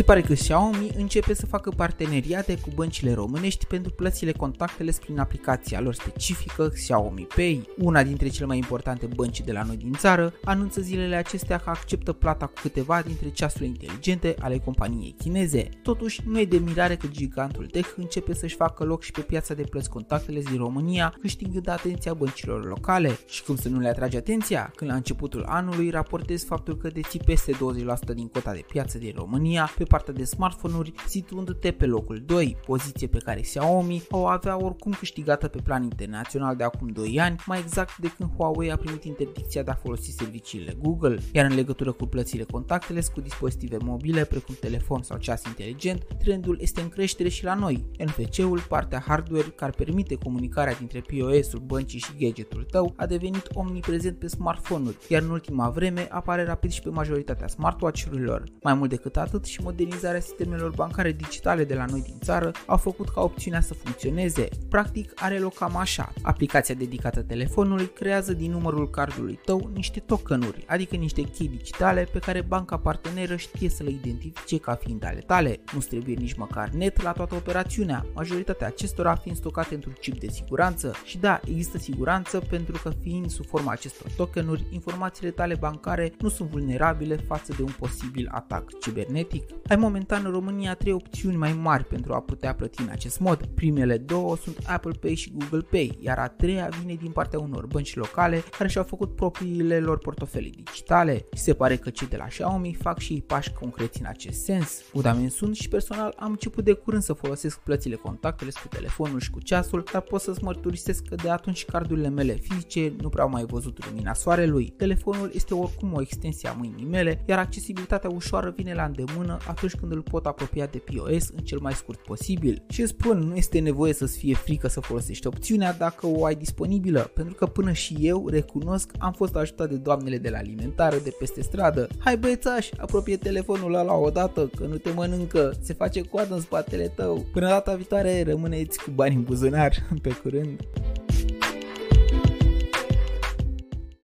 Se pare că Xiaomi începe să facă parteneriate cu băncile românești pentru plățile contactele prin aplicația lor specifică Xiaomi Pay. Una dintre cele mai importante bănci de la noi din țară anunță zilele acestea că acceptă plata cu câteva dintre ceasurile inteligente ale companiei chineze. Totuși, nu e de mirare că gigantul tech începe să-și facă loc și pe piața de plăți contactele din România, câștigând atenția băncilor locale. Și cum să nu le atrage atenția? Când la începutul anului raportez faptul că deții peste 20% din cota de piață din România pe partea de smartphone-uri, situându-te pe locul 2, poziție pe care Xiaomi o avea oricum câștigată pe plan internațional de acum 2 ani, mai exact de când Huawei a primit interdicția de a folosi serviciile Google, iar în legătură cu plățile contactless cu dispozitive mobile precum telefon sau ceas inteligent, trendul este în creștere și la noi. NFC-ul, partea hardware care permite comunicarea dintre POS-ul băncii și gadgetul tău, a devenit omniprezent pe smartphone-uri, iar în ultima vreme apare rapid și pe majoritatea smartwatch-urilor. Mai mult decât atât și modernizarea sistemelor bancare digitale de la noi din țară au făcut ca opțiunea să funcționeze. Practic are loc cam așa. Aplicația dedicată telefonului creează din numărul cardului tău niște tokenuri, adică niște chei digitale pe care banca parteneră știe să le identifice ca fiind ale tale. Nu trebuie nici măcar net la toată operațiunea, majoritatea acestora fiind stocate într-un chip de siguranță și da, există siguranță pentru că fiind sub forma acestor tokenuri, informațiile tale bancare nu sunt vulnerabile față de un posibil atac cibernetic. Ai momentan în România trei opțiuni mai mari pentru a putea plăti în acest mod. Primele două sunt Apple Pay și Google Pay, iar a treia vine din partea unor bănci locale care și-au făcut propriile lor portofelii digitale. Se pare că cei de la Xiaomi fac și ei pași concreți în acest sens. Udamen sunt și personal am început de curând să folosesc plățile contactele cu telefonul și cu ceasul, dar pot să-ți mărturisesc că de atunci cardurile mele fizice nu prea au mai văzut lumina soarelui. Telefonul este oricum o extensie a mâinii mele, iar accesibilitatea ușoară vine la îndemână atunci când îl pot apropia de POS în cel mai scurt posibil. Și spun, nu este nevoie să-ți fie frică să folosești opțiunea dacă o ai disponibilă, pentru că până și eu recunosc am fost ajutat de doamnele de la alimentară de peste stradă. Hai băiețaș, apropie telefonul ăla odată că nu te mănâncă, se face coadă în spatele tău. Până data viitoare rămâneți cu bani în buzunar. Pe curând!